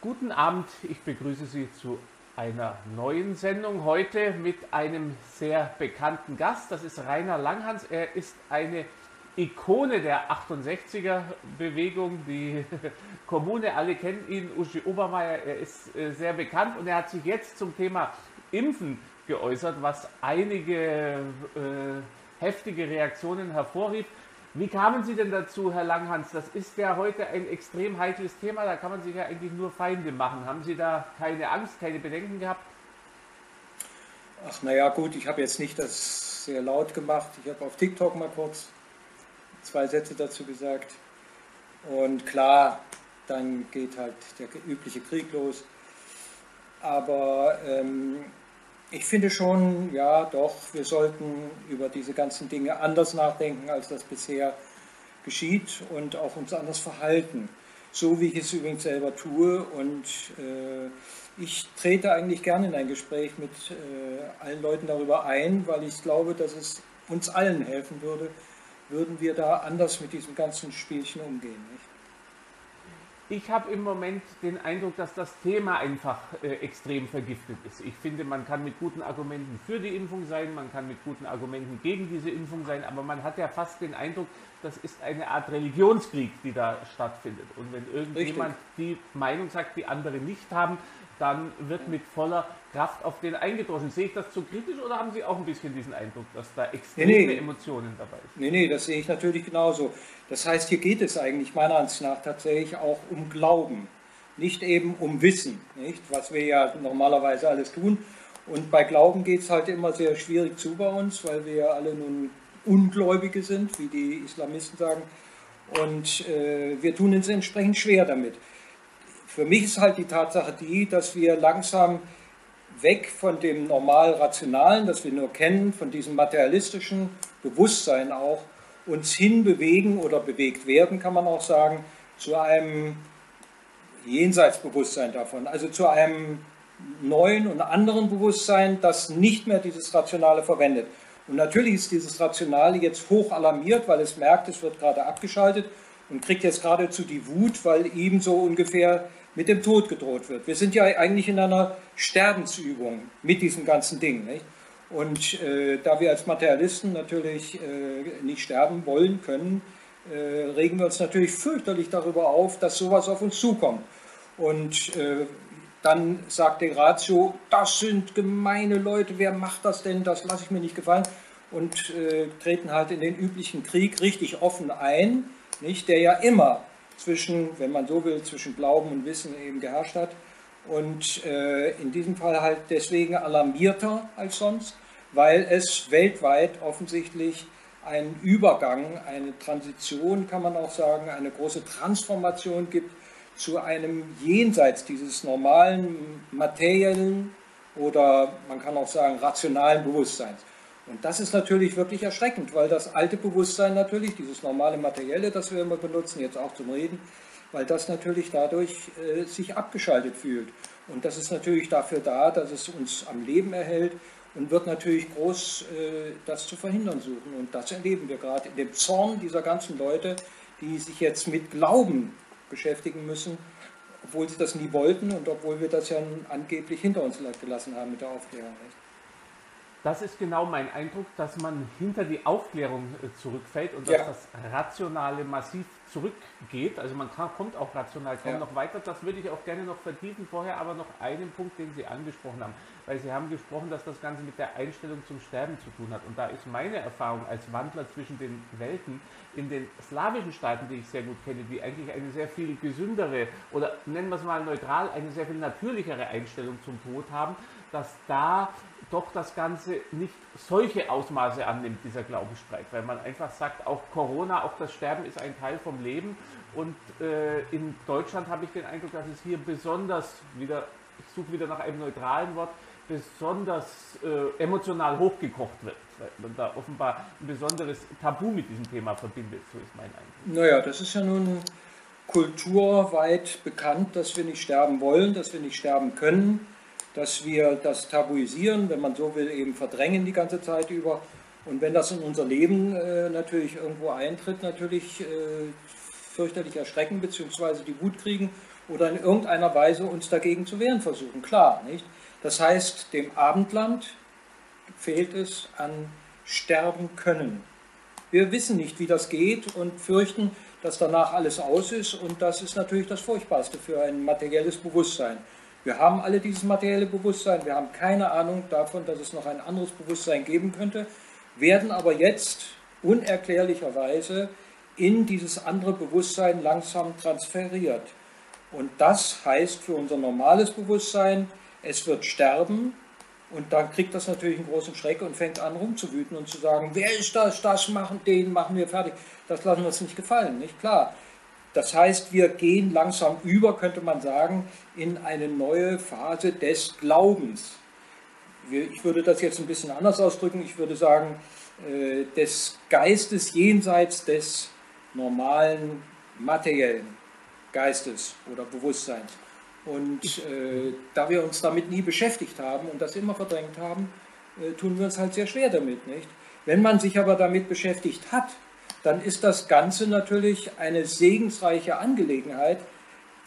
Guten Abend, ich begrüße Sie zu einer neuen Sendung heute mit einem sehr bekannten Gast. Das ist Rainer Langhans. Er ist eine Ikone der 68er-Bewegung. Die Kommune, alle kennen ihn, Uschi Obermeier. Er ist äh, sehr bekannt und er hat sich jetzt zum Thema Impfen geäußert, was einige äh, heftige Reaktionen hervorrief. Wie kamen Sie denn dazu, Herr Langhans? Das ist ja heute ein extrem heikles Thema, da kann man sich ja eigentlich nur Feinde machen. Haben Sie da keine Angst, keine Bedenken gehabt? Ach naja gut, ich habe jetzt nicht das sehr laut gemacht. Ich habe auf TikTok mal kurz zwei Sätze dazu gesagt. Und klar, dann geht halt der übliche Krieg los. Aber ähm, ich finde schon, ja doch, wir sollten über diese ganzen Dinge anders nachdenken, als das bisher geschieht und auch uns anders verhalten. So wie ich es übrigens selber tue. Und äh, ich trete eigentlich gerne in ein Gespräch mit äh, allen Leuten darüber ein, weil ich glaube, dass es uns allen helfen würde, würden wir da anders mit diesem ganzen Spielchen umgehen. Nicht? Ich habe im Moment den Eindruck, dass das Thema einfach äh, extrem vergiftet ist. Ich finde, man kann mit guten Argumenten für die Impfung sein, man kann mit guten Argumenten gegen diese Impfung sein, aber man hat ja fast den Eindruck, das ist eine Art Religionskrieg, die da stattfindet. Und wenn irgendjemand Richtig. die Meinung sagt, die andere nicht haben, dann wird mit voller Kraft auf den eingedroschen. Sehe ich das zu kritisch oder haben Sie auch ein bisschen diesen Eindruck, dass da extreme nee, nee. Emotionen dabei sind? Nee, nee, das sehe ich natürlich genauso. Das heißt, hier geht es eigentlich meiner Ansicht nach tatsächlich auch um Glauben, nicht eben um Wissen, nicht? was wir ja normalerweise alles tun. Und bei Glauben geht es halt immer sehr schwierig zu bei uns, weil wir ja alle nun Ungläubige sind, wie die Islamisten sagen. Und äh, wir tun uns entsprechend schwer damit. Für mich ist halt die Tatsache die, dass wir langsam weg von dem normal Rationalen, das wir nur kennen, von diesem materialistischen Bewusstsein auch, uns hinbewegen oder bewegt werden, kann man auch sagen, zu einem Jenseitsbewusstsein davon, also zu einem neuen und anderen Bewusstsein, das nicht mehr dieses Rationale verwendet. Und natürlich ist dieses Rationale jetzt hoch alarmiert, weil es merkt, es wird gerade abgeschaltet und kriegt jetzt geradezu die Wut, weil ihm so ungefähr mit dem Tod gedroht wird. Wir sind ja eigentlich in einer Sterbensübung mit diesem ganzen Ding. Nicht? Und äh, da wir als Materialisten natürlich äh, nicht sterben wollen können, äh, regen wir uns natürlich fürchterlich darüber auf, dass sowas auf uns zukommt. Und äh, dann sagt der Ratio, das sind gemeine Leute, wer macht das denn, das lasse ich mir nicht gefallen. Und äh, treten halt in den üblichen Krieg richtig offen ein, nicht, der ja immer zwischen, wenn man so will, zwischen Glauben und Wissen eben geherrscht hat. Und äh, in diesem Fall halt deswegen alarmierter als sonst, weil es weltweit offensichtlich einen Übergang, eine Transition, kann man auch sagen, eine große Transformation gibt zu einem jenseits dieses normalen materiellen oder man kann auch sagen rationalen Bewusstseins. Und das ist natürlich wirklich erschreckend, weil das alte Bewusstsein natürlich, dieses normale Materielle, das wir immer benutzen, jetzt auch zum Reden, weil das natürlich dadurch äh, sich abgeschaltet fühlt. Und das ist natürlich dafür da, dass es uns am Leben erhält und wird natürlich groß äh, das zu verhindern suchen. Und das erleben wir gerade in dem Zorn dieser ganzen Leute, die sich jetzt mit Glauben beschäftigen müssen, obwohl sie das nie wollten und obwohl wir das ja angeblich hinter uns gelassen haben mit der Aufklärung. Das ist genau mein Eindruck, dass man hinter die Aufklärung äh, zurückfällt und dass ja. das Rationale massiv zurückgeht. Also man kann, kommt auch rational kaum ja. noch weiter. Das würde ich auch gerne noch vertiefen. Vorher aber noch einen Punkt, den Sie angesprochen haben. Weil Sie haben gesprochen, dass das Ganze mit der Einstellung zum Sterben zu tun hat. Und da ist meine Erfahrung als Wandler zwischen den Welten in den slawischen Staaten, die ich sehr gut kenne, die eigentlich eine sehr viel gesündere oder nennen wir es mal neutral, eine sehr viel natürlichere Einstellung zum Tod haben, dass da doch das Ganze nicht solche Ausmaße annimmt, dieser Glaubensstreit, weil man einfach sagt, auch Corona, auch das Sterben ist ein Teil vom Leben und äh, in Deutschland habe ich den Eindruck, dass es hier besonders wieder, ich suche wieder nach einem neutralen Wort, besonders äh, emotional hochgekocht wird, weil man da offenbar ein besonderes Tabu mit diesem Thema verbindet, so ist mein Eindruck. Naja, das ist ja nun kulturweit bekannt, dass wir nicht sterben wollen, dass wir nicht sterben können dass wir das tabuisieren, wenn man so will, eben verdrängen die ganze Zeit über. Und wenn das in unser Leben äh, natürlich irgendwo eintritt, natürlich äh, fürchterlich erschrecken bzw. die Wut kriegen oder in irgendeiner Weise uns dagegen zu wehren versuchen. Klar, nicht? Das heißt, dem Abendland fehlt es an Sterben können. Wir wissen nicht, wie das geht und fürchten, dass danach alles aus ist und das ist natürlich das Furchtbarste für ein materielles Bewusstsein. Wir haben alle dieses materielle Bewusstsein, wir haben keine Ahnung davon, dass es noch ein anderes Bewusstsein geben könnte, werden aber jetzt unerklärlicherweise in dieses andere Bewusstsein langsam transferiert. Und das heißt für unser normales Bewusstsein, es wird sterben und dann kriegt das natürlich einen großen Schreck und fängt an rumzuwüten und zu sagen, wer ist das, das machen, den machen wir fertig. Das lassen wir uns nicht gefallen, nicht klar. Das heißt, wir gehen langsam über, könnte man sagen, in eine neue Phase des Glaubens. Ich würde das jetzt ein bisschen anders ausdrücken. Ich würde sagen, äh, des Geistes jenseits des normalen materiellen Geistes oder Bewusstseins. Und äh, da wir uns damit nie beschäftigt haben und das immer verdrängt haben, äh, tun wir uns halt sehr schwer damit, nicht? Wenn man sich aber damit beschäftigt hat, dann ist das Ganze natürlich eine segensreiche Angelegenheit,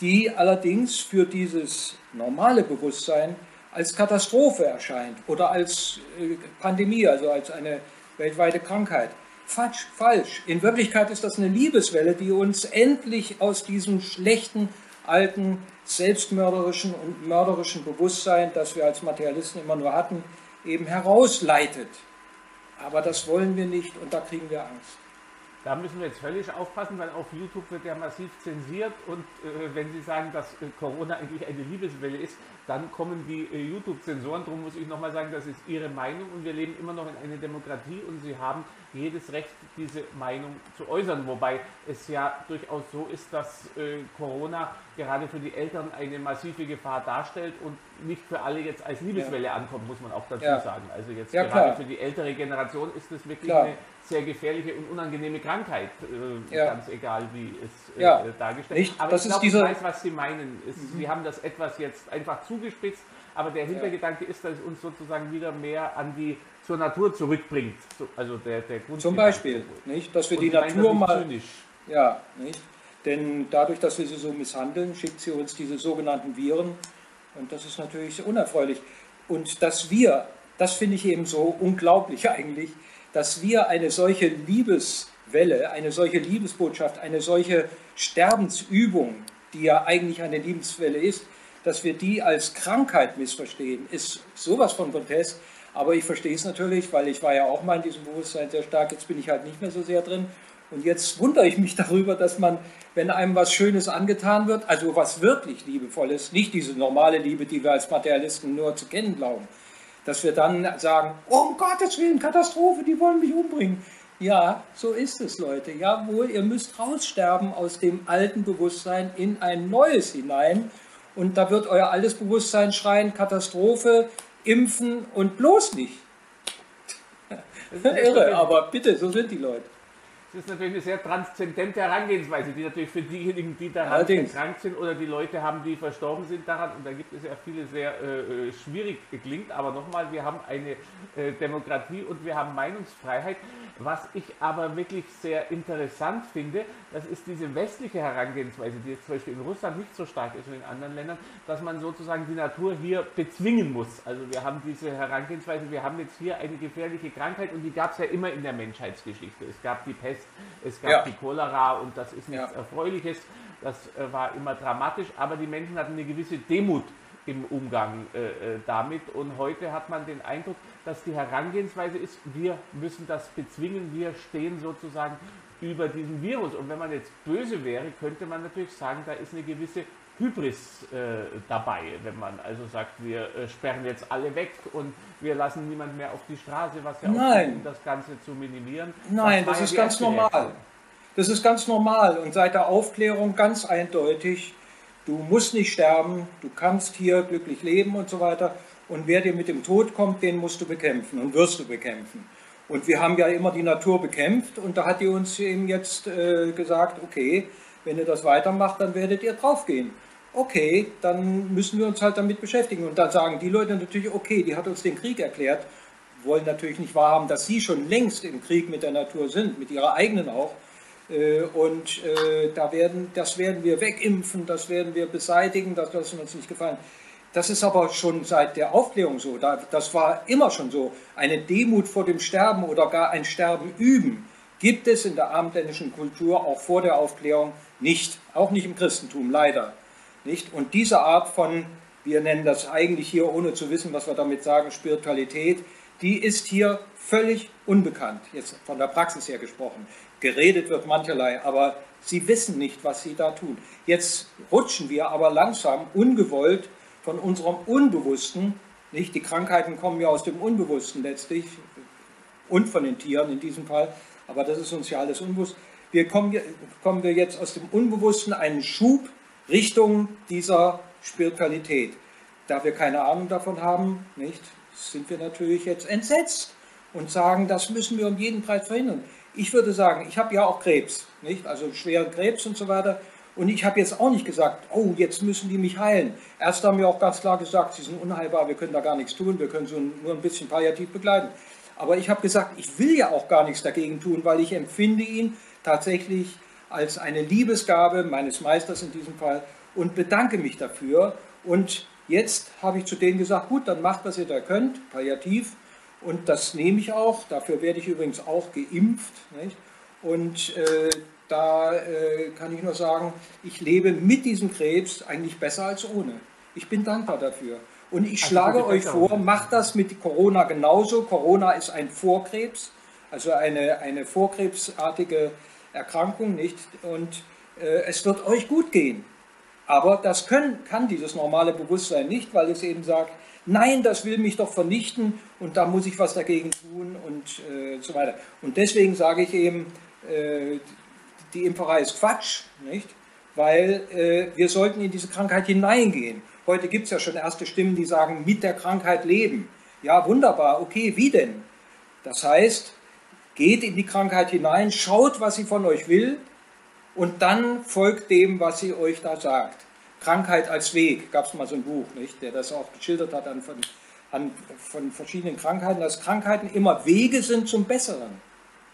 die allerdings für dieses normale Bewusstsein als Katastrophe erscheint oder als äh, Pandemie, also als eine weltweite Krankheit. Falsch, falsch. In Wirklichkeit ist das eine Liebeswelle, die uns endlich aus diesem schlechten, alten, selbstmörderischen und mörderischen Bewusstsein, das wir als Materialisten immer nur hatten, eben herausleitet. Aber das wollen wir nicht und da kriegen wir Angst. Da müssen wir jetzt völlig aufpassen, weil auf YouTube wird ja massiv zensiert und äh, wenn Sie sagen, dass äh, Corona eigentlich eine Liebeswelle ist, dann kommen die äh, YouTube-Zensoren. Darum muss ich nochmal sagen, das ist Ihre Meinung und wir leben immer noch in einer Demokratie und Sie haben jedes Recht, diese Meinung zu äußern. Wobei es ja durchaus so ist, dass äh, Corona gerade für die Eltern eine massive Gefahr darstellt und nicht für alle jetzt als Liebeswelle ja. ankommt, muss man auch dazu ja. sagen. Also jetzt ja, gerade klar. für die ältere Generation ist es wirklich klar. eine sehr gefährliche und unangenehme Krankheit, äh, ganz egal wie es äh, dargestellt wird. Aber das ich glaube, ich weiß, was Sie meinen. Es, mhm. Sie haben das etwas jetzt einfach zugespitzt, aber der Hintergedanke ist, dass es uns sozusagen wieder mehr an die zur Natur zurückbringt. Also der, der Zum Beispiel, nicht? dass wir und die Natur mal. Zynisch. Ja, nicht? Denn dadurch, dass wir sie so misshandeln, schickt sie uns diese sogenannten Viren. Und das ist natürlich unerfreulich. Und dass wir, das finde ich eben so unglaublich eigentlich, dass wir eine solche Liebeswelle, eine solche Liebesbotschaft, eine solche Sterbensübung, die ja eigentlich eine Liebeswelle ist, dass wir die als Krankheit missverstehen, ist sowas von grotesk. Aber ich verstehe es natürlich, weil ich war ja auch mal in diesem Bewusstsein sehr stark, jetzt bin ich halt nicht mehr so sehr drin. Und jetzt wundere ich mich darüber, dass man, wenn einem was Schönes angetan wird, also was wirklich liebevolles, nicht diese normale Liebe, die wir als Materialisten nur zu kennen glauben, dass wir dann sagen, um Gottes Willen, Katastrophe, die wollen mich umbringen. Ja, so ist es, Leute. Jawohl, ihr müsst raussterben aus dem alten Bewusstsein in ein neues hinein. Und da wird euer altes Bewusstsein schreien, Katastrophe, impfen und bloß nicht. Irre, aber bitte, so sind die Leute. Das ist natürlich eine sehr transzendente Herangehensweise, die natürlich für diejenigen, die daran Allerdings. erkrankt sind oder die Leute haben, die verstorben sind daran, und da gibt es ja viele sehr äh, äh schwierig klingt, aber nochmal, wir haben eine äh, Demokratie und wir haben Meinungsfreiheit. Was ich aber wirklich sehr interessant finde, das ist diese westliche Herangehensweise, die jetzt zum Beispiel in Russland nicht so stark ist und in anderen Ländern, dass man sozusagen die Natur hier bezwingen muss. Also wir haben diese Herangehensweise, wir haben jetzt hier eine gefährliche Krankheit und die gab es ja immer in der Menschheitsgeschichte. Es gab die Pest, es gab ja. die Cholera und das ist nichts ja. Erfreuliches. Das äh, war immer dramatisch, aber die Menschen hatten eine gewisse Demut im Umgang äh, äh, damit. Und heute hat man den Eindruck, dass die Herangehensweise ist, wir müssen das bezwingen, wir stehen sozusagen über diesen Virus. Und wenn man jetzt böse wäre, könnte man natürlich sagen, da ist eine gewisse Hybris äh, dabei, wenn man also sagt, wir äh, sperren jetzt alle weg und wir lassen niemand mehr auf die Straße, was ja auch um das Ganze zu minimieren. Nein, das, das ist ganz normal. Das ist ganz normal und seit der Aufklärung ganz eindeutig, du musst nicht sterben, du kannst hier glücklich leben und so weiter. Und wer dir mit dem Tod kommt, den musst du bekämpfen und wirst du bekämpfen. Und wir haben ja immer die Natur bekämpft und da hat die uns eben jetzt äh, gesagt, okay, wenn ihr das weitermacht, dann werdet ihr draufgehen. Okay, dann müssen wir uns halt damit beschäftigen. Und dann sagen die Leute natürlich, okay, die hat uns den Krieg erklärt. wollen natürlich nicht wahrhaben, dass sie schon längst im Krieg mit der Natur sind, mit ihrer eigenen auch. Äh, und äh, da werden, das werden wir wegimpfen, das werden wir beseitigen, das lassen uns nicht gefallen. Das ist aber schon seit der Aufklärung so. Das war immer schon so. Eine Demut vor dem Sterben oder gar ein Sterben üben gibt es in der abendländischen Kultur auch vor der Aufklärung nicht. Auch nicht im Christentum, leider. Nicht? Und diese Art von, wir nennen das eigentlich hier, ohne zu wissen, was wir damit sagen, Spiritualität, die ist hier völlig unbekannt, jetzt von der Praxis her gesprochen. Geredet wird mancherlei, aber sie wissen nicht, was sie da tun. Jetzt rutschen wir aber langsam, ungewollt, von unserem Unbewussten, nicht? Die Krankheiten kommen ja aus dem Unbewussten letztlich und von den Tieren in diesem Fall, aber das ist uns ja alles unbewusst. Wir kommen, kommen wir jetzt aus dem Unbewussten einen Schub Richtung dieser Spiritualität. Da wir keine Ahnung davon haben, nicht, sind wir natürlich jetzt entsetzt und sagen, das müssen wir um jeden Preis verhindern. Ich würde sagen, ich habe ja auch Krebs, nicht? also schweren Krebs und so weiter. Und ich habe jetzt auch nicht gesagt, oh, jetzt müssen die mich heilen. Erst haben wir auch ganz klar gesagt, sie sind unheilbar, wir können da gar nichts tun, wir können so nur ein bisschen palliativ begleiten. Aber ich habe gesagt, ich will ja auch gar nichts dagegen tun, weil ich empfinde ihn tatsächlich als eine Liebesgabe meines Meisters in diesem Fall und bedanke mich dafür. Und jetzt habe ich zu denen gesagt, gut, dann macht, was ihr da könnt, palliativ. Und das nehme ich auch. Dafür werde ich übrigens auch geimpft. Nicht? Und äh, da äh, kann ich nur sagen, ich lebe mit diesem Krebs eigentlich besser als ohne. Ich bin dankbar dafür. Und ich also schlage euch vor, macht das mit Corona genauso. Corona ist ein Vorkrebs, also eine, eine vorkrebsartige Erkrankung, nicht? Und äh, es wird euch gut gehen. Aber das können, kann dieses normale Bewusstsein nicht, weil es eben sagt, nein, das will mich doch vernichten und da muss ich was dagegen tun und äh, so weiter. Und deswegen sage ich eben, äh, die Impferei ist Quatsch, nicht? weil äh, wir sollten in diese Krankheit hineingehen. Heute gibt es ja schon erste Stimmen, die sagen, mit der Krankheit leben. Ja, wunderbar, okay, wie denn? Das heißt, geht in die Krankheit hinein, schaut, was sie von euch will und dann folgt dem, was sie euch da sagt. Krankheit als Weg, gab es mal so ein Buch, nicht, der das auch geschildert hat an, von, an, von verschiedenen Krankheiten, dass Krankheiten immer Wege sind zum Besseren.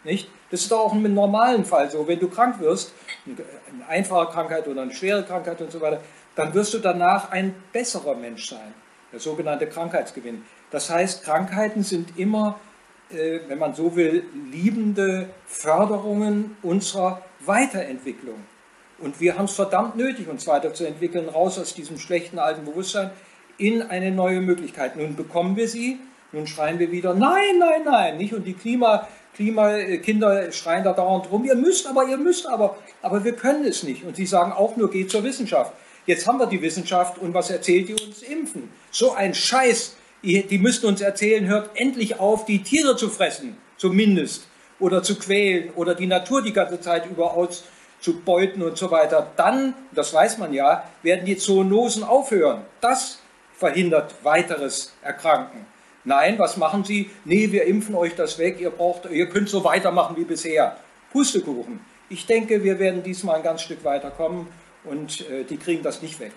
Nicht? Das ist auch im normalen Fall so. Wenn du krank wirst, eine einfache Krankheit oder eine schwere Krankheit und so weiter, dann wirst du danach ein besserer Mensch sein. Der sogenannte Krankheitsgewinn. Das heißt, Krankheiten sind immer, wenn man so will, liebende Förderungen unserer Weiterentwicklung. Und wir haben es verdammt nötig, uns weiterzuentwickeln, raus aus diesem schlechten alten Bewusstsein in eine neue Möglichkeit. Nun bekommen wir sie, nun schreien wir wieder, nein, nein, nein, nicht? Und die Klima, Klimakinder schreien da dauernd rum, ihr müsst aber, ihr müsst aber, aber wir können es nicht. Und sie sagen auch nur, geht zur Wissenschaft. Jetzt haben wir die Wissenschaft und was erzählt die uns? Impfen. So ein Scheiß. Die müssten uns erzählen, hört endlich auf, die Tiere zu fressen, zumindest. Oder zu quälen oder die Natur die ganze Zeit über auszubeuten und so weiter. Dann, das weiß man ja, werden die Zoonosen aufhören. Das verhindert weiteres Erkranken. Nein, was machen sie? Nee, wir impfen euch das weg, ihr, braucht, ihr könnt so weitermachen wie bisher. Pustekuchen. Ich denke, wir werden diesmal ein ganz Stück weiterkommen und äh, die kriegen das nicht weg.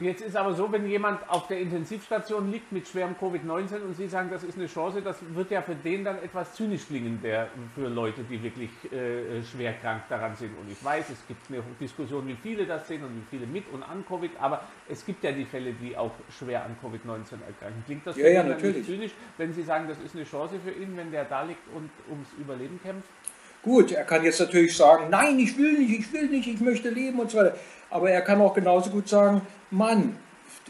Jetzt ist aber so, wenn jemand auf der Intensivstation liegt mit schwerem Covid-19 und Sie sagen, das ist eine Chance, das wird ja für den dann etwas zynisch klingen, der, für Leute, die wirklich äh, schwer krank daran sind. Und ich weiß, es gibt eine Diskussion, wie viele das sind und wie viele mit und an Covid, aber es gibt ja die Fälle, die auch schwer an Covid-19 erkranken. Klingt das ja, für ja, natürlich. zynisch, wenn Sie sagen, das ist eine Chance für ihn, wenn der da liegt und ums Überleben kämpft? Gut, er kann jetzt natürlich sagen, nein, ich will nicht, ich will nicht, ich möchte leben und so weiter. Aber er kann auch genauso gut sagen, Mann,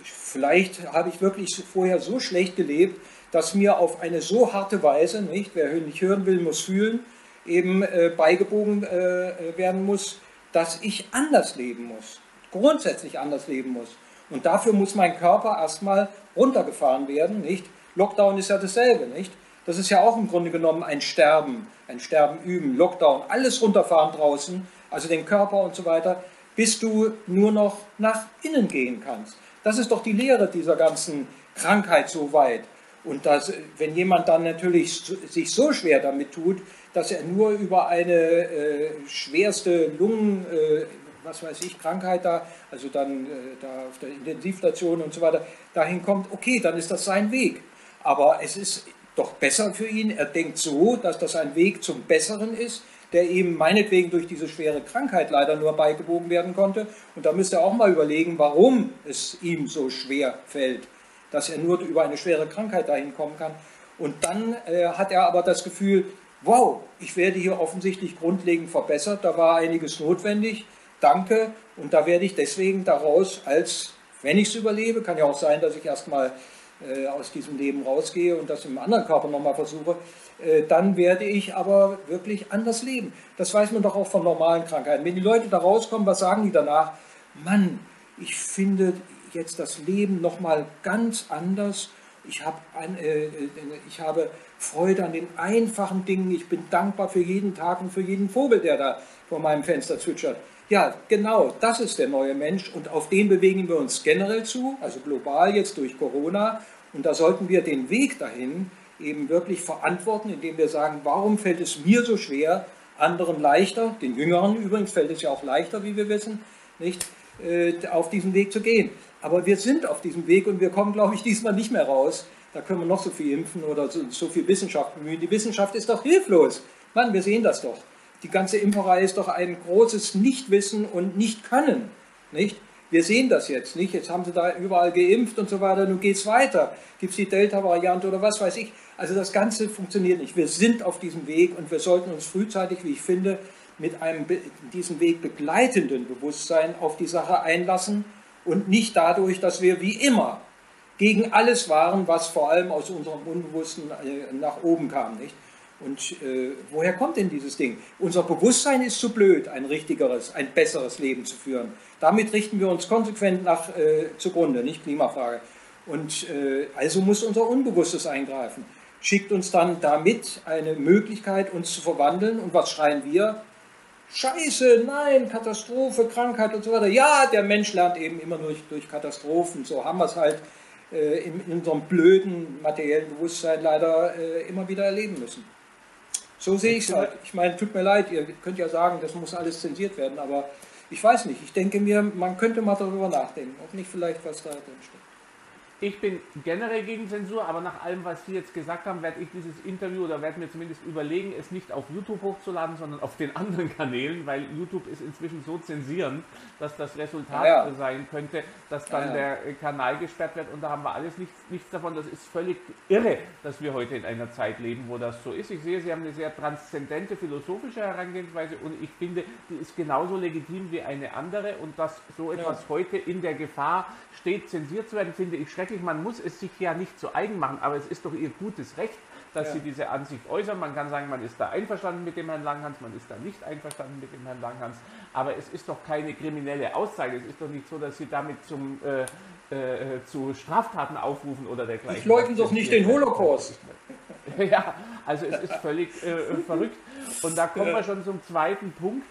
vielleicht habe ich wirklich vorher so schlecht gelebt, dass mir auf eine so harte Weise, nicht, wer nicht hören will, muss fühlen, eben äh, beigebogen äh, werden muss, dass ich anders leben muss, grundsätzlich anders leben muss. Und dafür muss mein Körper erstmal runtergefahren werden, nicht? Lockdown ist ja dasselbe, nicht? Das ist ja auch im Grunde genommen ein Sterben, ein Sterben üben, Lockdown, alles runterfahren draußen, also den Körper und so weiter bis du nur noch nach innen gehen kannst. Das ist doch die Lehre dieser ganzen Krankheit so weit. Und dass, wenn jemand dann natürlich sich so schwer damit tut, dass er nur über eine äh, schwerste Lungen, äh, was weiß ich, Krankheit da, also dann äh, da auf der Intensivstation und so weiter, dahin kommt, okay, dann ist das sein Weg. Aber es ist doch besser für ihn. Er denkt so, dass das ein Weg zum Besseren ist, der eben meinetwegen durch diese schwere Krankheit leider nur beigebogen werden konnte. Und da müsste er auch mal überlegen, warum es ihm so schwer fällt, dass er nur über eine schwere Krankheit dahin kommen kann. Und dann äh, hat er aber das Gefühl, wow, ich werde hier offensichtlich grundlegend verbessert, da war einiges notwendig, danke. Und da werde ich deswegen daraus als, wenn ich es überlebe, kann ja auch sein, dass ich erstmal aus diesem Leben rausgehe und das im anderen Körper nochmal versuche, äh, dann werde ich aber wirklich anders leben. Das weiß man doch auch von normalen Krankheiten. Wenn die Leute da rauskommen, was sagen die danach? Mann, ich finde jetzt das Leben nochmal ganz anders. Ich, hab äh, äh, ich habe Freude an den einfachen Dingen. Ich bin dankbar für jeden Tag und für jeden Vogel, der da vor meinem Fenster zwitschert. Ja, genau, das ist der neue Mensch und auf den bewegen wir uns generell zu, also global jetzt durch Corona. Und da sollten wir den Weg dahin eben wirklich verantworten, indem wir sagen, warum fällt es mir so schwer, anderen leichter, den Jüngeren übrigens fällt es ja auch leichter, wie wir wissen, nicht, äh, auf diesen Weg zu gehen. Aber wir sind auf diesem Weg und wir kommen, glaube ich, diesmal nicht mehr raus. Da können wir noch so viel impfen oder so, so viel Wissenschaft bemühen. Die Wissenschaft ist doch hilflos. Mann, wir sehen das doch. Die ganze Impferei ist doch ein großes Nichtwissen und Nicht-Können. Nicht? Wir sehen das jetzt, nicht? Jetzt haben sie da überall geimpft und so weiter, nun geht es weiter. Gibt es die Delta-Variante oder was weiß ich. Also das Ganze funktioniert nicht. Wir sind auf diesem Weg und wir sollten uns frühzeitig, wie ich finde, mit einem diesen Weg begleitenden Bewusstsein auf die Sache einlassen und nicht dadurch, dass wir wie immer gegen alles waren, was vor allem aus unserem Unbewussten äh, nach oben kam. Nicht? Und äh, woher kommt denn dieses Ding? Unser Bewusstsein ist zu blöd, ein richtigeres, ein besseres Leben zu führen. Damit richten wir uns konsequent nach äh, zugrunde, nicht Klimafrage. Und äh, also muss unser Unbewusstes eingreifen. Schickt uns dann damit eine Möglichkeit, uns zu verwandeln. Und was schreien wir? Scheiße, nein, Katastrophe, Krankheit und so weiter. Ja, der Mensch lernt eben immer durch, durch Katastrophen. So haben wir es halt äh, in, in, unserem blöden materiellen Bewusstsein leider äh, immer wieder erleben müssen. So sehe ich es halt. Ich meine, tut mir leid, ihr könnt ja sagen, das muss alles zensiert werden, aber ich weiß nicht. Ich denke mir, man könnte mal darüber nachdenken, ob nicht vielleicht was da drin steht. Ich bin generell gegen Zensur, aber nach allem, was Sie jetzt gesagt haben, werde ich dieses Interview oder werde mir zumindest überlegen, es nicht auf YouTube hochzuladen, sondern auf den anderen Kanälen, weil YouTube ist inzwischen so zensierend, dass das Resultat ja. sein könnte, dass dann ja, ja. der Kanal gesperrt wird und da haben wir alles nichts, nichts davon. Das ist völlig irre, dass wir heute in einer Zeit leben, wo das so ist. Ich sehe, Sie haben eine sehr transzendente philosophische Herangehensweise und ich finde, die ist genauso legitim wie eine andere und dass so etwas heute in der Gefahr steht, zensiert zu werden, finde ich schrecklich wirklich, man muss es sich ja nicht zu eigen machen, aber es ist doch ihr gutes Recht, dass ja. sie diese Ansicht äußern. Man kann sagen, man ist da einverstanden mit dem Herrn Langhans, man ist da nicht einverstanden mit dem Herrn Langhans, aber es ist doch keine kriminelle Aussage. Es ist doch nicht so, dass sie damit zum, äh, äh, zu Straftaten aufrufen oder dergleichen. Ich leugne doch nicht den Holocaust. Ja, also es ist völlig äh, verrückt. Und da kommen wir schon zum zweiten Punkt,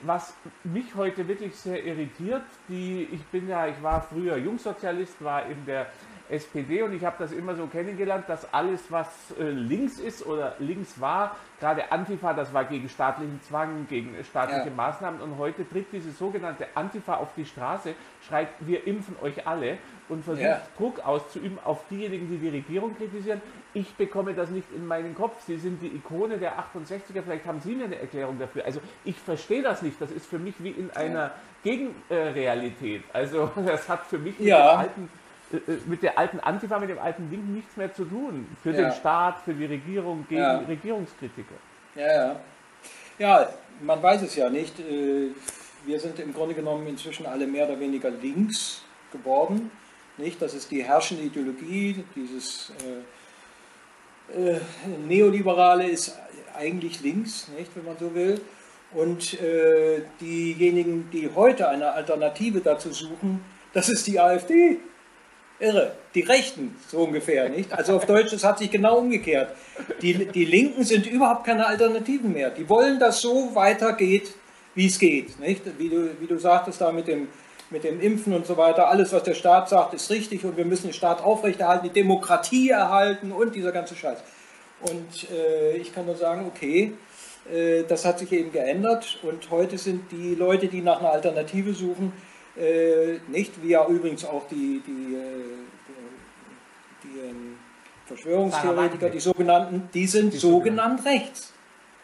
was mich heute wirklich sehr irritiert. Die, ich bin ja, ich war früher Jungsozialist, war in der SPD und ich habe das immer so kennengelernt, dass alles, was äh, links ist oder links war, gerade Antifa, das war gegen staatlichen Zwang, gegen staatliche ja. Maßnahmen und heute tritt diese sogenannte Antifa auf die Straße, schreit, wir impfen euch alle und versucht ja. Druck auszuüben auf diejenigen, die die Regierung kritisieren. Ich bekomme das nicht in meinen Kopf. Sie sind die Ikone der 68er, vielleicht haben Sie mir eine Erklärung dafür. Also ich verstehe das nicht. Das ist für mich wie in einer Gegenrealität. Also das hat für mich ja. mit dem alten äh, äh, mit der alten Antifa, mit dem alten Linken nichts mehr zu tun. Für ja. den Staat, für die Regierung, gegen ja. Regierungskritiker. Ja, ja. Ja, man weiß es ja nicht. Äh, wir sind im Grunde genommen inzwischen alle mehr oder weniger links geworden. Nicht? Das ist die herrschende Ideologie, dieses äh, äh, Neoliberale ist eigentlich links, nicht, wenn man so will. Und äh, diejenigen, die heute eine Alternative dazu suchen, das ist die AfD. Irre. Die Rechten, so ungefähr, nicht? Also auf Deutsch, das hat sich genau umgekehrt. Die, die Linken sind überhaupt keine Alternativen mehr. Die wollen, dass so weitergeht, wie es geht, nicht? Wie du, wie du sagtest da mit dem, mit dem Impfen und so weiter. Alles, was der Staat sagt, ist richtig und wir müssen den Staat aufrechterhalten, die Demokratie erhalten und dieser ganze Scheiß. Und äh, ich kann nur sagen, okay, äh, das hat sich eben geändert und heute sind die Leute, die nach einer Alternative suchen, äh, nicht, wie ja übrigens auch die, die, äh, die, die ähm, Verschwörungstheoretiker, die sogenannten, die sind die sogenannt rechts.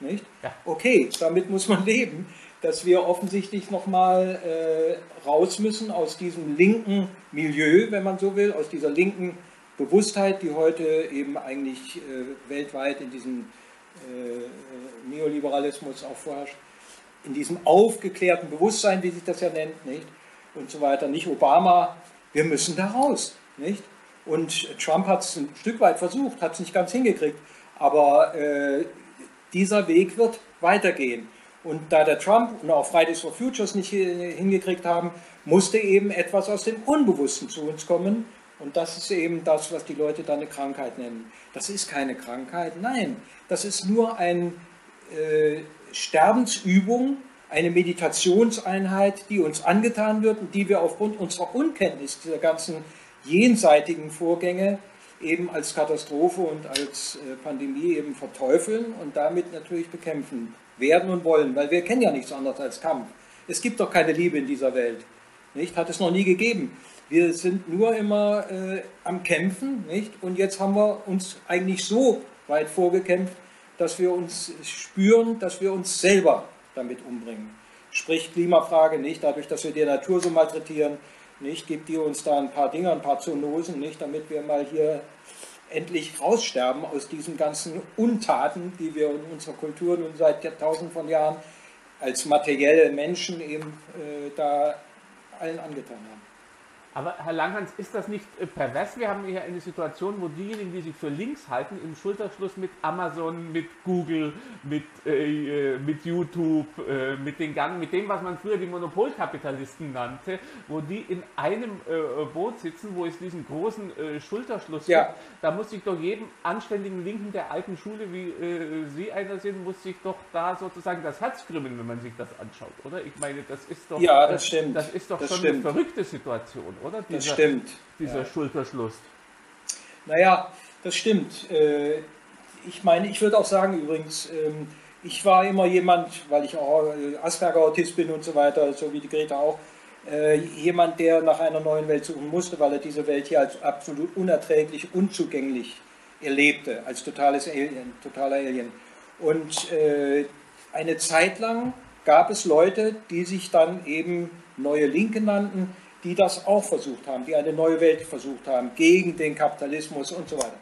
Nicht? Ja. Okay, damit muss man leben, dass wir offensichtlich nochmal äh, raus müssen aus diesem linken Milieu, wenn man so will, aus dieser linken Bewusstheit, die heute eben eigentlich äh, weltweit in diesem äh, Neoliberalismus auch vorherrscht, in diesem aufgeklärten Bewusstsein, wie sich das ja nennt, nicht? Und so weiter. Nicht Obama, wir müssen da raus, nicht? Und Trump hat es ein Stück weit versucht, hat es nicht ganz hingekriegt. Aber äh, dieser Weg wird weitergehen. Und da der Trump und auch Fridays for Futures nicht hingekriegt haben, musste eben etwas aus dem Unbewussten zu uns kommen. Und das ist eben das, was die Leute dann eine Krankheit nennen. Das ist keine Krankheit, nein, das ist nur eine äh, Sterbensübung, eine Meditationseinheit, die uns angetan wird und die wir aufgrund unserer Unkenntnis dieser ganzen jenseitigen Vorgänge eben als Katastrophe und als äh, Pandemie eben verteufeln und damit natürlich bekämpfen werden und wollen, weil wir kennen ja nichts anderes als Kampf. Es gibt doch keine Liebe in dieser Welt, nicht? Hat es noch nie gegeben. Wir sind nur immer äh, am Kämpfen, nicht? Und jetzt haben wir uns eigentlich so weit vorgekämpft, dass wir uns spüren, dass wir uns selber damit umbringen. Sprich Klimafrage nicht, dadurch, dass wir die Natur so malträtieren, nicht? Gibt die uns da ein paar Dinge, ein paar Zoonosen, nicht? Damit wir mal hier endlich raussterben aus diesen ganzen Untaten, die wir in unserer Kultur nun seit Jahrtausenden von Jahren als materielle Menschen eben äh, da allen angetan haben. Aber Herr Langhans, ist das nicht äh, pervers? Wir haben hier eine Situation, wo diejenigen, die sich für links halten, im Schulterschluss mit Amazon, mit Google, mit, äh, äh mit YouTube, äh, mit, den, mit dem, was man früher die Monopolkapitalisten nannte, wo die in einem äh, Boot sitzen, wo es diesen großen äh, Schulterschluss ja. gibt. Da muss sich doch jedem anständigen Linken der alten Schule, wie Sie einer sind, muss sich doch da sozusagen das Herz krümmen, wenn man sich das anschaut, oder? Ich meine, das ist doch, ja, das, stimmt. Das ist doch das schon stimmt. eine verrückte Situation oder? Dieser, das stimmt. Dieser ja. Schulterschluss. Naja, das stimmt. Äh, ich meine, ich würde auch sagen übrigens, ähm, ich war immer jemand, weil ich auch äh, Asperger-Autist bin und so weiter, so wie die Greta auch, äh, jemand, der nach einer neuen Welt suchen musste, weil er diese Welt hier als absolut unerträglich, unzugänglich erlebte, als totales Alien, totaler Alien. Und eine Zeit lang gab es Leute, die sich dann eben neue Linke nannten, die das auch versucht haben, die eine neue Welt versucht haben, gegen den Kapitalismus und so weiter.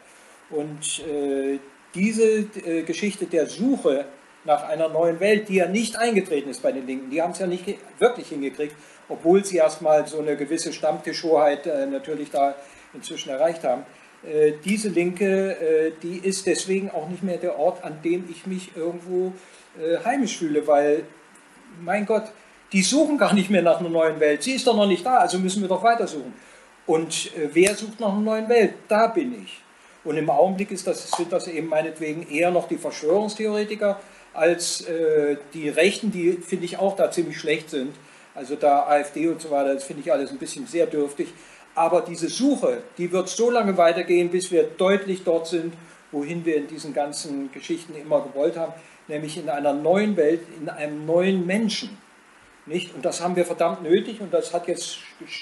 Und äh, diese äh, Geschichte der Suche nach einer neuen Welt, die ja nicht eingetreten ist bei den Linken, die haben es ja nicht wirklich hingekriegt, obwohl sie erstmal so eine gewisse Stammtischhoheit äh, natürlich da inzwischen erreicht haben. Äh, diese Linke, äh, die ist deswegen auch nicht mehr der Ort, an dem ich mich irgendwo äh, heimisch fühle, weil, mein Gott, die suchen gar nicht mehr nach einer neuen Welt. Sie ist doch noch nicht da, also müssen wir doch weitersuchen. Und äh, wer sucht nach einer neuen Welt? Da bin ich. Und im Augenblick ist das, sind das eben meinetwegen eher noch die Verschwörungstheoretiker als äh, die Rechten, die finde ich auch da ziemlich schlecht sind. Also da AfD und so weiter, das finde ich alles ein bisschen sehr dürftig. Aber diese Suche, die wird so lange weitergehen, bis wir deutlich dort sind, wohin wir in diesen ganzen Geschichten immer gewollt haben, nämlich in einer neuen Welt, in einem neuen Menschen. Nicht? Und das haben wir verdammt nötig und das hat jetzt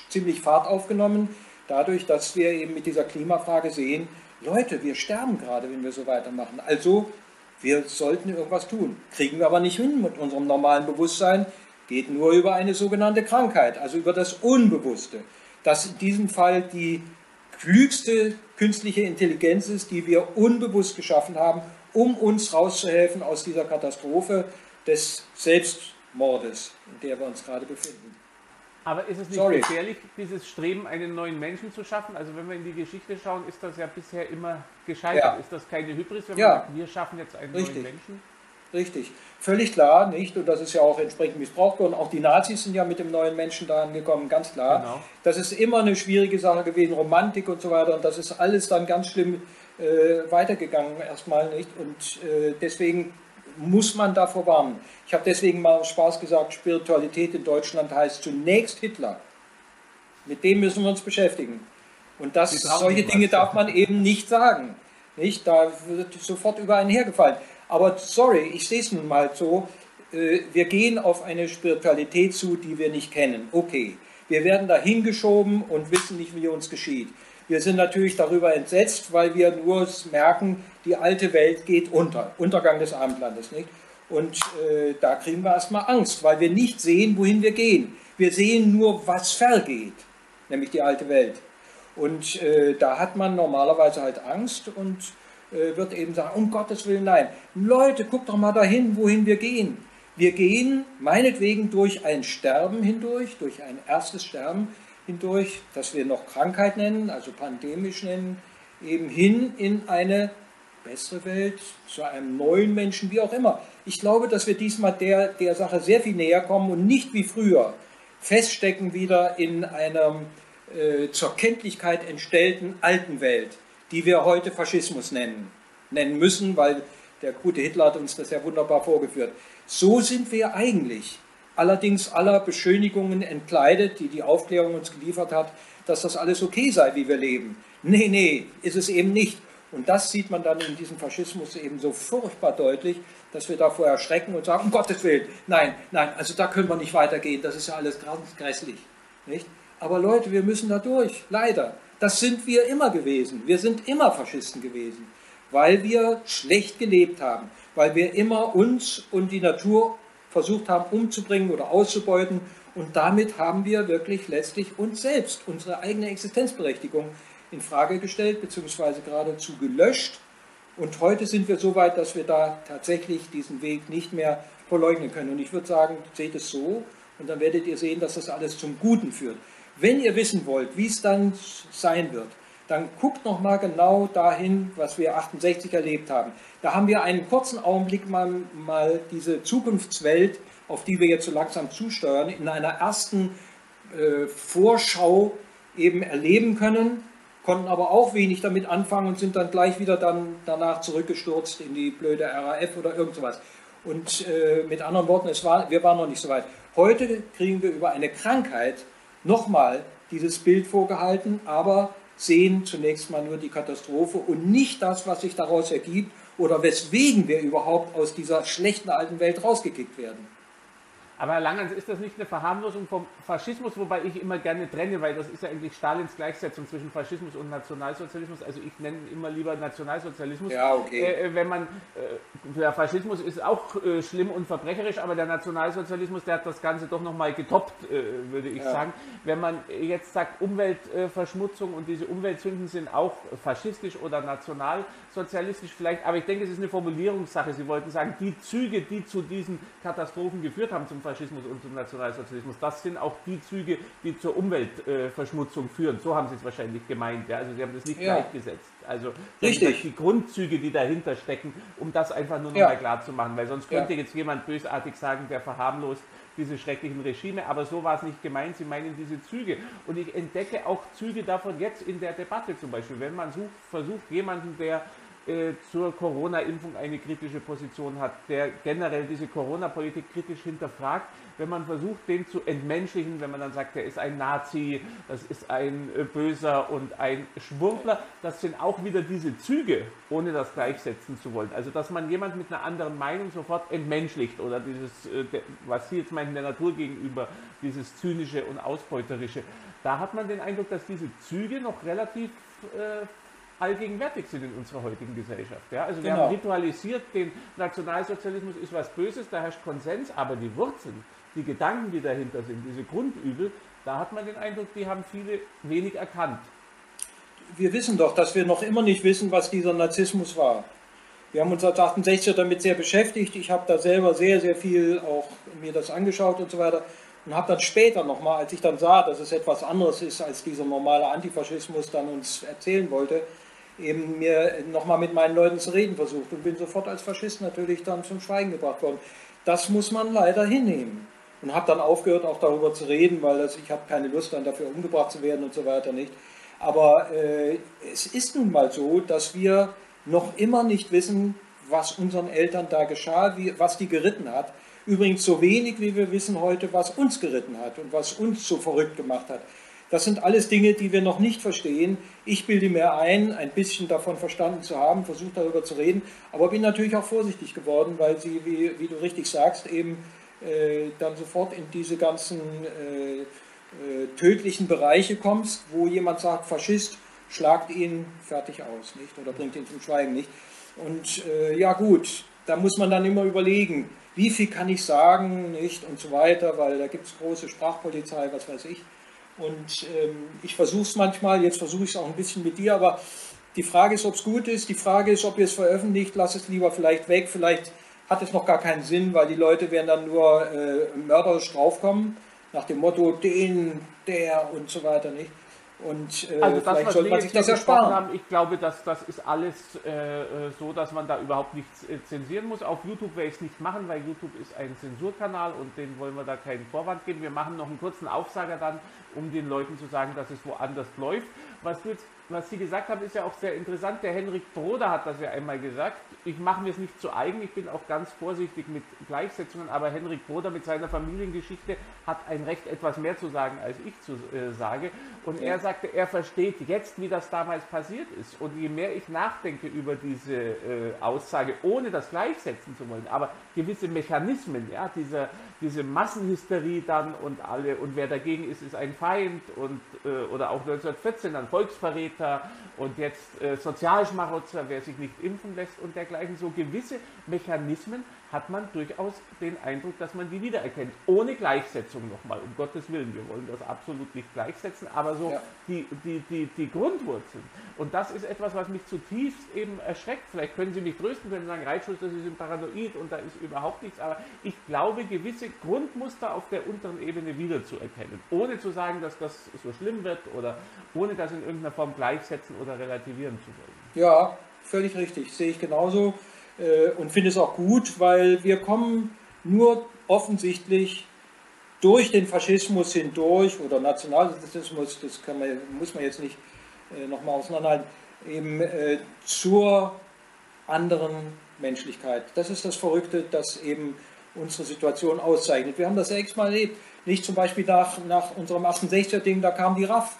ziemlich Fahrt aufgenommen, dadurch, dass wir eben mit dieser Klimafrage sehen, Leute, wir sterben gerade, wenn wir so weitermachen. Also, wir sollten irgendwas tun. Kriegen wir aber nicht hin mit unserem normalen Bewusstsein, geht nur über eine sogenannte Krankheit, also über das Unbewusste. Das in diesem Fall die klügste künstliche Intelligenz ist, die wir unbewusst geschaffen haben, um uns rauszuhelfen aus dieser Katastrophe des Selbst Mordes, in der wir uns gerade befinden. Aber ist es nicht Sorry. gefährlich, dieses Streben, einen neuen Menschen zu schaffen? Also wenn wir in die Geschichte schauen, ist das ja bisher immer gescheitert. Ja. Ist das keine Hybris, wenn ja. sagt, wir schaffen jetzt einen Richtig. neuen Menschen? Richtig, völlig klar, nicht? Und das ist ja auch entsprechend missbraucht worden. Auch die Nazis sind ja mit dem neuen Menschen da angekommen, ganz klar. Genau. Das ist immer eine schwierige Sache gewesen, Romantik und so weiter. Und das ist alles dann ganz schlimm äh, weitergegangen erstmal, nicht? Und äh, deswegen muss man davor warnen. Ich habe deswegen mal Spaß gesagt, Spiritualität in Deutschland heißt zunächst Hitler. Mit dem müssen wir uns beschäftigen. Und das, solche Dinge darf man eben nicht sagen. Nicht? Da wird sofort über einen hergefallen. Aber sorry, ich sehe es nun mal so, äh, wir gehen auf eine Spiritualität zu, die wir nicht kennen. Okay, wir werden da hingeschoben und wissen nicht, wie uns geschieht. Wir sind natürlich darüber entsetzt, weil wir nur merken, die alte Welt geht unter, Untergang des Abendlandes. Nicht? Und äh, da kriegen wir erstmal Angst, weil wir nicht sehen, wohin wir gehen. Wir sehen nur, was vergeht, nämlich die alte Welt. Und äh, da hat man normalerweise halt Angst und äh, wird eben sagen, um Gottes Willen, nein. Leute, guckt doch mal dahin, wohin wir gehen. Wir gehen meinetwegen durch ein Sterben hindurch, durch ein erstes Sterben hindurch, das wir noch Krankheit nennen, also pandemisch nennen, eben hin in eine bessere Welt, zu einem neuen Menschen, wie auch immer. Ich glaube, dass wir diesmal der, der Sache sehr viel näher kommen und nicht wie früher feststecken wieder in einer äh, zur Kenntlichkeit entstellten alten Welt, die wir heute Faschismus nennen, nennen müssen, weil der gute Hitler hat uns das ja wunderbar vorgeführt. So sind wir eigentlich, allerdings aller Beschönigungen entkleidet, die die Aufklärung uns geliefert hat, dass das alles okay sei, wie wir leben. Nee, nee, ist es eben nicht. Und das sieht man dann in diesem Faschismus eben so furchtbar deutlich, dass wir davor erschrecken und sagen, um Gottes Willen, nein, nein, also da können wir nicht weitergehen, das ist ja alles ganz grässlich. Nicht? Aber Leute, wir müssen da durch, leider. Das sind wir immer gewesen. Wir sind immer Faschisten gewesen, weil wir schlecht gelebt haben weil wir immer uns und die Natur versucht haben umzubringen oder auszubeuten. Und damit haben wir wirklich letztlich uns selbst, unsere eigene Existenzberechtigung in Frage gestellt, beziehungsweise geradezu gelöscht. Und heute sind wir so weit, dass wir da tatsächlich diesen Weg nicht mehr verleugnen können. Und ich würde sagen, seht es so, und dann werdet ihr sehen, dass das alles zum Guten führt. Wenn ihr wissen wollt, wie es dann sein wird, dann guckt noch mal genau dahin, was wir 68 erlebt haben. Da haben wir einen kurzen Augenblick mal, mal diese Zukunftswelt, auf die wir jetzt so langsam zusteuern, in einer ersten äh, Vorschau eben erleben können, konnten aber auch wenig damit anfangen und sind dann gleich wieder dann danach zurückgestürzt in die blöde RAF oder irgend sowas. Und äh, mit anderen Worten, es war, wir waren noch nicht so weit. Heute kriegen wir über eine Krankheit nochmal dieses Bild vorgehalten, aber sehen zunächst mal nur die Katastrophe und nicht das, was sich daraus ergibt oder weswegen wir überhaupt aus dieser schlechten alten Welt rausgekickt werden. Aber Herr Langens, ist das nicht eine Verharmlosung vom Faschismus, wobei ich immer gerne trenne, weil das ist ja eigentlich Stalins Gleichsetzung zwischen Faschismus und Nationalsozialismus. Also ich nenne immer lieber Nationalsozialismus. Ja, okay. Äh, äh wenn man, äh, der Faschismus ist auch äh, schlimm und verbrecherisch, aber der Nationalsozialismus, der hat das Ganze doch nochmal getoppt, äh, würde ich ja. sagen. Wenn man jetzt sagt, Umweltverschmutzung und diese Umweltsünden sind auch faschistisch oder nationalsozialistisch vielleicht, aber ich denke, es ist eine Formulierungssache. Sie wollten sagen, die Züge, die zu diesen Katastrophen geführt haben, zum Faschismus und zum Nationalsozialismus. Das sind auch die Züge, die zur Umweltverschmutzung führen. So haben Sie es wahrscheinlich gemeint. Ja? Also Sie haben das nicht ja. gleichgesetzt. Also Richtig. die Grundzüge, die dahinter stecken, um das einfach nur noch ja. mal klar zu machen. Weil sonst könnte ja. jetzt jemand bösartig sagen, der verharmlost diese schrecklichen Regime, aber so war es nicht gemeint, sie meinen diese Züge. Und ich entdecke auch Züge davon jetzt in der Debatte zum Beispiel, wenn man sucht, versucht, jemanden, der äh, zur Corona-Impfung eine kritische Position hat, der generell diese Corona-Politik kritisch hinterfragt, wenn man versucht, den zu entmenschlichen, wenn man dann sagt, er ist ein Nazi, das ist ein äh, Böser und ein Schwurbler, das sind auch wieder diese Züge, ohne das gleichsetzen zu wollen. Also, dass man jemand mit einer anderen Meinung sofort entmenschlicht oder dieses, äh, was Sie jetzt meinen, der Natur gegenüber, dieses zynische und ausbeuterische, da hat man den Eindruck, dass diese Züge noch relativ allgegenwärtig sind in unserer heutigen Gesellschaft. Ja? Also wir genau. haben ritualisiert, den Nationalsozialismus ist was Böses, da herrscht Konsens, aber die Wurzeln, die Gedanken, die dahinter sind, diese Grundübel, da hat man den Eindruck, die haben viele wenig erkannt. Wir wissen doch, dass wir noch immer nicht wissen, was dieser Narzissmus war. Wir haben uns als 68er damit sehr beschäftigt. Ich habe da selber sehr, sehr viel auch mir das angeschaut und so weiter und habe dann später nochmal, als ich dann sah, dass es etwas anderes ist, als dieser normale Antifaschismus dann uns erzählen wollte, eben mir nochmal mit meinen Leuten zu reden versucht und bin sofort als Faschist natürlich dann zum Schweigen gebracht worden. Das muss man leider hinnehmen. Und habe dann aufgehört, auch darüber zu reden, weil das, ich habe keine Lust dann dafür umgebracht zu werden und so weiter nicht. Aber äh, es ist nun mal so, dass wir noch immer nicht wissen, was unseren Eltern da geschah, wie, was die geritten hat. Übrigens so wenig, wie wir wissen heute, was uns geritten hat und was uns so verrückt gemacht hat. Das sind alles Dinge, die wir noch nicht verstehen. Ich bilde mir ein, ein bisschen davon verstanden zu haben, versuche darüber zu reden, aber bin natürlich auch vorsichtig geworden, weil sie, wie, wie du richtig sagst, eben äh, dann sofort in diese ganzen äh, äh, tödlichen Bereiche kommst, wo jemand sagt, Faschist, schlagt ihn fertig aus, nicht? Oder bringt ihn zum Schweigen, nicht? Und äh, ja gut, da muss man dann immer überlegen, wie viel kann ich sagen, nicht? Und so weiter, weil da gibt es große Sprachpolizei, was weiß ich. Und ähm, ich versuche es manchmal, jetzt versuche ich es auch ein bisschen mit dir, aber die Frage ist, ob es gut ist, die Frage ist, ob ihr es veröffentlicht, lass es lieber vielleicht weg, vielleicht hat es noch gar keinen Sinn, weil die Leute werden dann nur äh, mörderisch draufkommen, nach dem Motto, den, der und so weiter, nicht? Und äh, also das, vielleicht sollte man sich das ersparen. Haben, ich glaube, dass das ist alles äh, äh, so, dass man da überhaupt nichts äh, zensieren muss. Auf YouTube werde ich es nicht machen, weil YouTube ist ein Zensurkanal und den wollen wir da keinen Vorwand geben. Wir machen noch einen kurzen Aufsager dann, um den Leuten zu sagen, dass es woanders läuft. Was du jetzt was Sie gesagt haben, ist ja auch sehr interessant. Der Henrik Broder hat das ja einmal gesagt. Ich mache mir es nicht zu eigen, ich bin auch ganz vorsichtig mit Gleichsetzungen, aber Henrik Broder mit seiner Familiengeschichte hat ein Recht, etwas mehr zu sagen, als ich zu äh, sage. Und er sagte, er versteht jetzt, wie das damals passiert ist. Und je mehr ich nachdenke über diese äh, Aussage, ohne das gleichsetzen zu wollen, aber gewisse Mechanismen, ja, dieser, diese Massenhysterie dann und alle, und wer dagegen ist, ist ein Feind und äh, oder auch 1914 dann Volksverräter Täter und jetzt äh, Sozialschmarotzer, wer sich nicht impfen lässt und dergleichen. So gewisse Mechanismen hat man durchaus den Eindruck, dass man die wiedererkennt. Ohne Gleichsetzung nochmal, um Gottes Willen. Wir wollen das absolut nicht gleichsetzen, aber so ja. die, die, die, die Grundwurzeln. Und das ist etwas, was mich zutiefst eben erschreckt. Vielleicht können Sie mich trösten, können Sie sagen, Reitschuss, das ist ein Paranoid und da ist überhaupt nichts. Aber ich glaube, gewisse Grundmuster auf der unteren Ebene wiederzuerkennen. Ohne zu sagen, dass das so schlimm wird oder ohne das in irgendeiner Form gleichsetzen oder relativieren zu wollen. Ja, völlig richtig. Sehe ich genauso und finde es auch gut, weil wir kommen nur offensichtlich durch den Faschismus hindurch oder Nationalsozialismus, das man, muss man jetzt nicht äh, nochmal auseinanderhalten, eben äh, zur anderen Menschlichkeit. Das ist das Verrückte, das eben unsere Situation auszeichnet. Wir haben das ja x-mal erlebt. Nicht zum Beispiel nach, nach unserem 68er-Ding, da kam die RAF.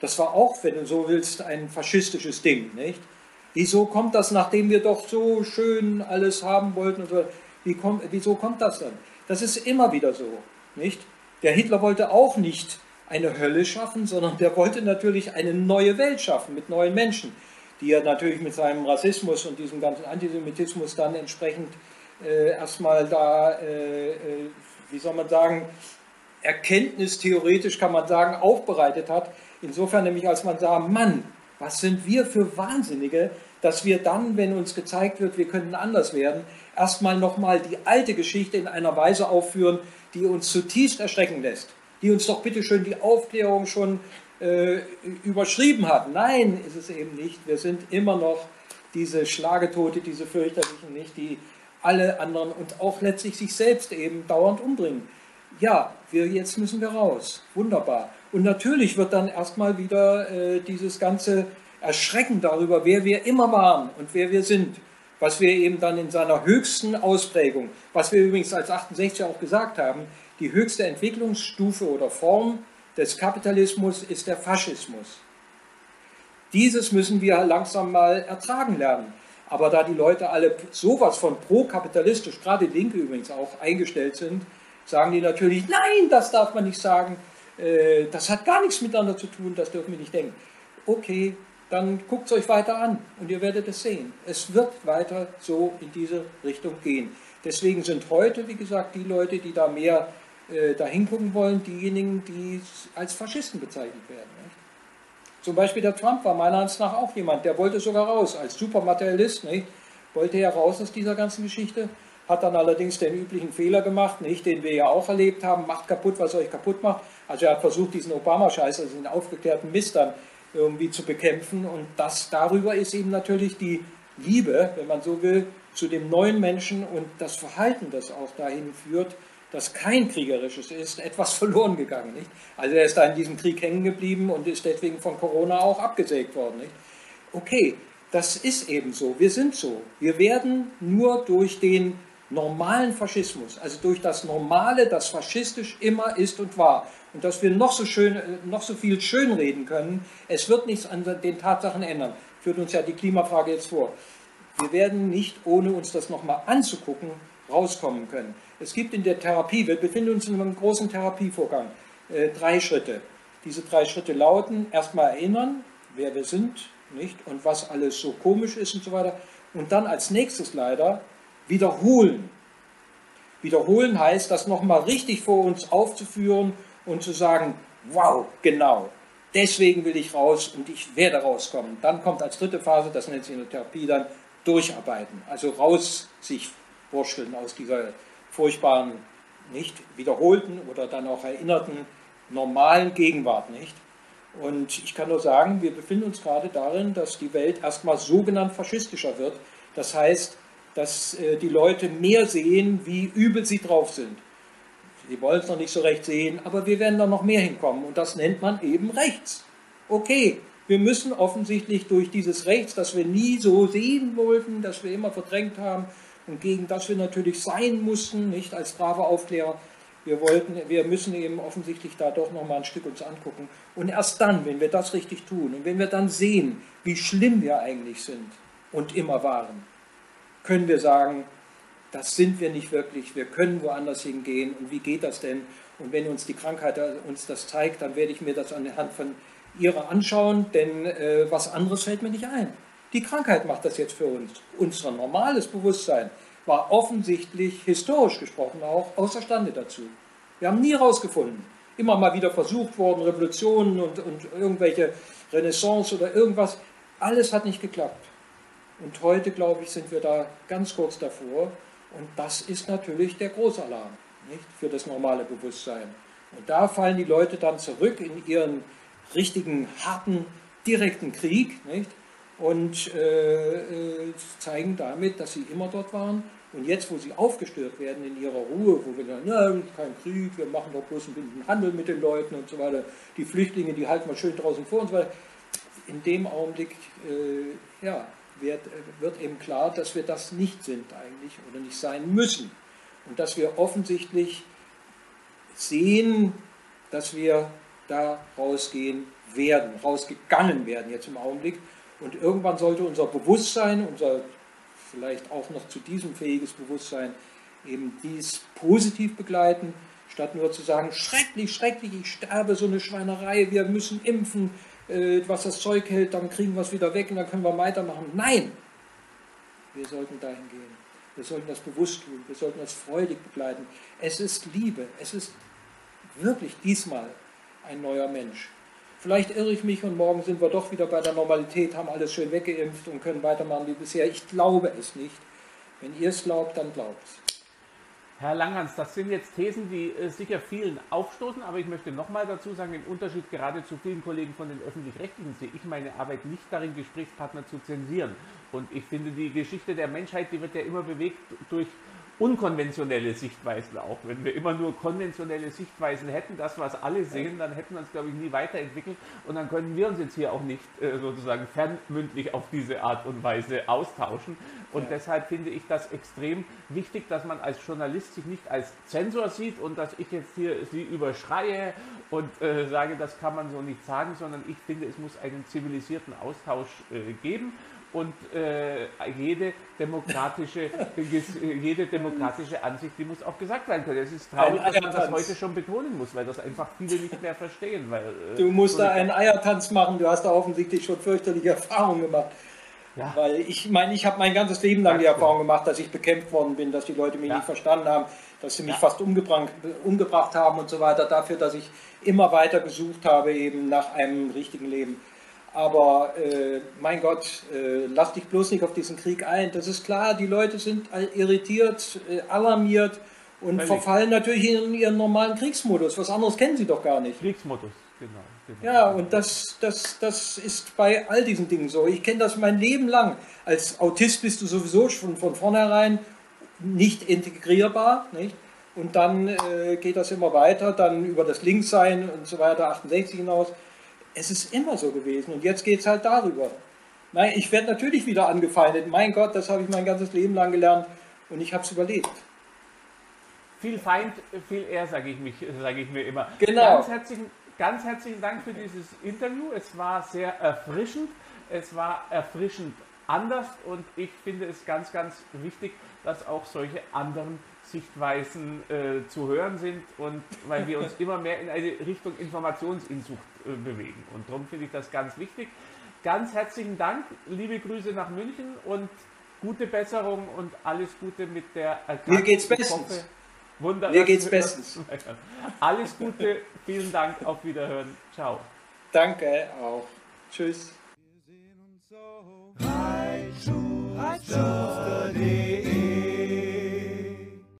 Das war auch, wenn du so willst, ein faschistisches Ding. Nicht? Wieso kommt das, nachdem wir doch so schön alles haben wollten? So, wie kommt, wieso kommt das dann? Das ist immer wieder so, nicht? Der Hitler wollte auch nicht eine Hölle schaffen, sondern der wollte natürlich eine neue Welt schaffen mit neuen Menschen, die er natürlich mit seinem Rassismus und diesem ganzen Antisemitismus dann entsprechend äh, erstmal da, äh, äh, wie soll man sagen, erkenntnistheoretisch kann man sagen, aufbereitet hat. Insofern nämlich, als man sah, Mann, was sind wir für Wahnsinnige, dass wir dann, wenn uns gezeigt wird, wir könnten anders werden, erstmal nochmal die alte Geschichte in einer Weise aufführen, die uns zutiefst erschrecken lässt, die uns doch bitte schön die Aufklärung schon äh, überschrieben hat. Nein, ist es eben nicht. Wir sind immer noch diese Schlagetote, diese fürchterlichen, nicht, die alle anderen und auch letztlich sich selbst eben dauernd umbringen. Ja, wir, jetzt müssen wir raus. Wunderbar. Und natürlich wird dann erstmal wieder äh, dieses ganze Erschrecken darüber, wer wir immer waren und wer wir sind, was wir eben dann in seiner höchsten Ausprägung, was wir übrigens als 68 auch gesagt haben, die höchste Entwicklungsstufe oder Form des Kapitalismus ist der Faschismus. Dieses müssen wir langsam mal ertragen lernen. Aber da die Leute alle sowas von pro-kapitalistisch, gerade Linke übrigens auch, eingestellt sind, sagen die natürlich, nein, das darf man nicht sagen, äh, das hat gar nichts miteinander zu tun, das dürfen wir nicht denken. Okay, dann guckt es euch weiter an und ihr werdet es sehen. Es wird weiter so in diese Richtung gehen. Deswegen sind heute, wie gesagt, die Leute, die da mehr äh, dahin gucken wollen, diejenigen, die als Faschisten bezeichnet werden. Nicht? Zum Beispiel der Trump war meiner Ansicht nach auch jemand, der wollte sogar raus, als Supermaterialist, nicht? wollte er raus aus dieser ganzen Geschichte, hat dann allerdings den üblichen Fehler gemacht, nicht, den wir ja auch erlebt haben, macht kaputt, was euch kaputt macht. Also er hat versucht, diesen Obama-Scheiß, also den aufgeklärten Mist dann irgendwie zu bekämpfen. Und das darüber ist eben natürlich die Liebe, wenn man so will, zu dem neuen Menschen und das Verhalten, das auch dahin führt, dass kein kriegerisches ist, etwas verloren gegangen. Nicht? Also er ist da in diesem Krieg hängen geblieben und ist deswegen von Corona auch abgesägt worden. Nicht? Okay, das ist eben so. Wir sind so. Wir werden nur durch den normalen Faschismus, also durch das Normale, das faschistisch immer ist und war, und dass wir noch so, schön, äh, noch so viel schönreden können, es wird nichts an den Tatsachen ändern. Führt uns ja die Klimafrage jetzt vor. Wir werden nicht, ohne uns das nochmal anzugucken, rauskommen können. Es gibt in der Therapie, wir befinden uns in einem großen Therapievorgang, äh, drei Schritte. Diese drei Schritte lauten, erstmal erinnern, wer wir sind, nicht? Und was alles so komisch ist und so weiter. Und dann als nächstes leider wiederholen. Wiederholen heißt, das nochmal richtig vor uns aufzuführen und zu sagen, wow, genau, deswegen will ich raus und ich werde rauskommen. Dann kommt als dritte Phase, das nennt sich in der Therapie dann, durcharbeiten. Also raus sich wursteln aus dieser furchtbaren, nicht wiederholten oder dann auch erinnerten normalen Gegenwart, nicht? Und ich kann nur sagen, wir befinden uns gerade darin, dass die Welt erstmal sogenannt faschistischer wird. Das heißt, dass äh, die Leute mehr sehen, wie übel sie drauf sind. Sie wollen es noch nicht so recht sehen, aber wir werden da noch mehr hinkommen. Und das nennt man eben rechts. Okay, wir müssen offensichtlich durch dieses Rechts, das wir nie so sehen wollten, das wir immer verdrängt haben und gegen das wir natürlich sein mussten, nicht als brave Aufklärer, wir, wollten, wir müssen eben offensichtlich da doch noch mal ein Stück uns angucken. Und erst dann, wenn wir das richtig tun und wenn wir dann sehen, wie schlimm wir eigentlich sind und immer waren, können wir sagen, das sind wir nicht wirklich, wir können woanders hingehen und wie geht das denn? Und wenn uns die Krankheit uns das zeigt, dann werde ich mir das anhand von ihrer anschauen, denn äh, was anderes fällt mir nicht ein. Die Krankheit macht das jetzt für uns. Unser normales Bewusstsein war offensichtlich, historisch gesprochen auch, außerstande dazu. Wir haben nie herausgefunden. Immer mal wieder versucht worden, Revolutionen und, und irgendwelche Renaissance oder irgendwas. Alles hat nicht geklappt. Und heute, glaube ich, sind wir da ganz kurz davor. Und das ist natürlich der Großalarm nicht? für das normale Bewusstsein. Und da fallen die Leute dann zurück in ihren richtigen, harten, direkten Krieg nicht? und äh, äh, zeigen damit, dass sie immer dort waren. Und jetzt, wo sie aufgestört werden in ihrer Ruhe, wo wir sagen, na, kein Krieg, wir machen doch bloß einen Handel mit den Leuten und so weiter, die Flüchtlinge, die halten wir schön draußen vor und so weiter. In dem Augenblick äh, ja, wird, wird eben klar, dass wir das nicht sind eigentlich oder nicht sein müssen. Und dass wir offensichtlich sehen, dass wir da rausgehen werden, rausgegangen werden jetzt im Augenblick. Und irgendwann sollte unser Bewusstsein, unser vielleicht auch noch zu diesem fähiges Bewusstsein, eben dies positiv begleiten, statt nur zu sagen, schrecklich, schrecklich, ich sterbe, so eine Schweinerei, wir müssen impfen, äh, was das Zeug hält, dann kriegen wir es wieder weg und dann können wir weitermachen. Nein, wir sollten dahin gehen. Wir sollten das bewusst tun, wir sollten das freudig begleiten. Es ist Liebe, es ist wirklich diesmal ein neuer Mensch. Vielleicht irre ich mich und morgen sind wir doch wieder bei der Normalität, haben alles schön weggeimpft und können weitermachen wie bisher. Ich glaube es nicht. Wenn ihr es glaubt, dann glaubt es. Herr Langhans, das sind jetzt Thesen, die äh, sicher vielen aufstoßen, aber ich möchte nochmal dazu sagen, im Unterschied gerade zu vielen Kollegen von den Öffentlich-Rechtlichen sehe ich meine Arbeit nicht darin, Gesprächspartner zu zensieren. Und ich finde, die Geschichte der Menschheit, die wird ja immer bewegt durch unkonventionelle Sichtweisen auch. Wenn wir immer nur konventionelle Sichtweisen hätten, das, was alle sehen, dann hätten wir uns, glaube ich, nie weiterentwickelt und dann können wir uns jetzt hier auch nicht äh, sozusagen fernmündlich auf diese Art und Weise austauschen. Und ja. deshalb finde ich das extrem wichtig, dass man als Journalist sich nicht als Zensor sieht und dass ich jetzt hier sie überschreie und äh, sage, das kann man so nicht sagen, sondern ich finde, es muss einen zivilisierten Austausch äh, geben und äh, jede, demokratische, jede demokratische Ansicht, die muss auch gesagt werden können. Es ist traurig, dass man das heute schon betonen muss, weil das einfach viele nicht mehr verstehen. Weil, äh, du musst da einen Eiertanz machen, du hast da offensichtlich schon fürchterliche Erfahrungen gemacht. Ja. Weil ich meine, ich habe mein ganzes Leben lang die Erfahrung gemacht, dass ich bekämpft worden bin, dass die Leute mich ja. nicht verstanden haben, dass sie mich ja. fast umgebracht, umgebracht haben und so weiter, dafür, dass ich immer weiter gesucht habe, eben nach einem richtigen Leben. Aber äh, mein Gott, äh, lass dich bloß nicht auf diesen Krieg ein. Das ist klar, die Leute sind irritiert, äh, alarmiert und Völlig. verfallen natürlich in ihren normalen Kriegsmodus. Was anderes kennen sie doch gar nicht. Kriegsmodus, genau. genau. Ja, und das, das, das ist bei all diesen Dingen so. Ich kenne das mein Leben lang. Als Autist bist du sowieso schon von vornherein nicht integrierbar. Nicht? Und dann äh, geht das immer weiter, dann über das Linkssein und so weiter, 68 hinaus es ist immer so gewesen und jetzt geht es halt darüber. Nein, ich werde natürlich wieder angefeindet. Mein Gott, das habe ich mein ganzes Leben lang gelernt und ich habe es überlebt. Viel Feind, viel eher, sage ich, sag ich mir immer. Genau. Ganz herzlichen, ganz herzlichen Dank für dieses Interview. Es war sehr erfrischend. Es war erfrischend anders und ich finde es ganz, ganz wichtig, dass auch solche anderen Sichtweisen äh, zu hören sind und weil wir uns immer mehr in eine Richtung Informationsinsucht äh, bewegen. Und darum finde ich das ganz wichtig. Ganz herzlichen Dank, liebe Grüße nach München und gute Besserung und alles Gute mit der Erkrankung. Mir geht's bestens. Wunderbar. Mir geht's bestens. Alles Gute, vielen Dank, auf Wiederhören. Ciao. Danke auch. Tschüss. Wir sehen uns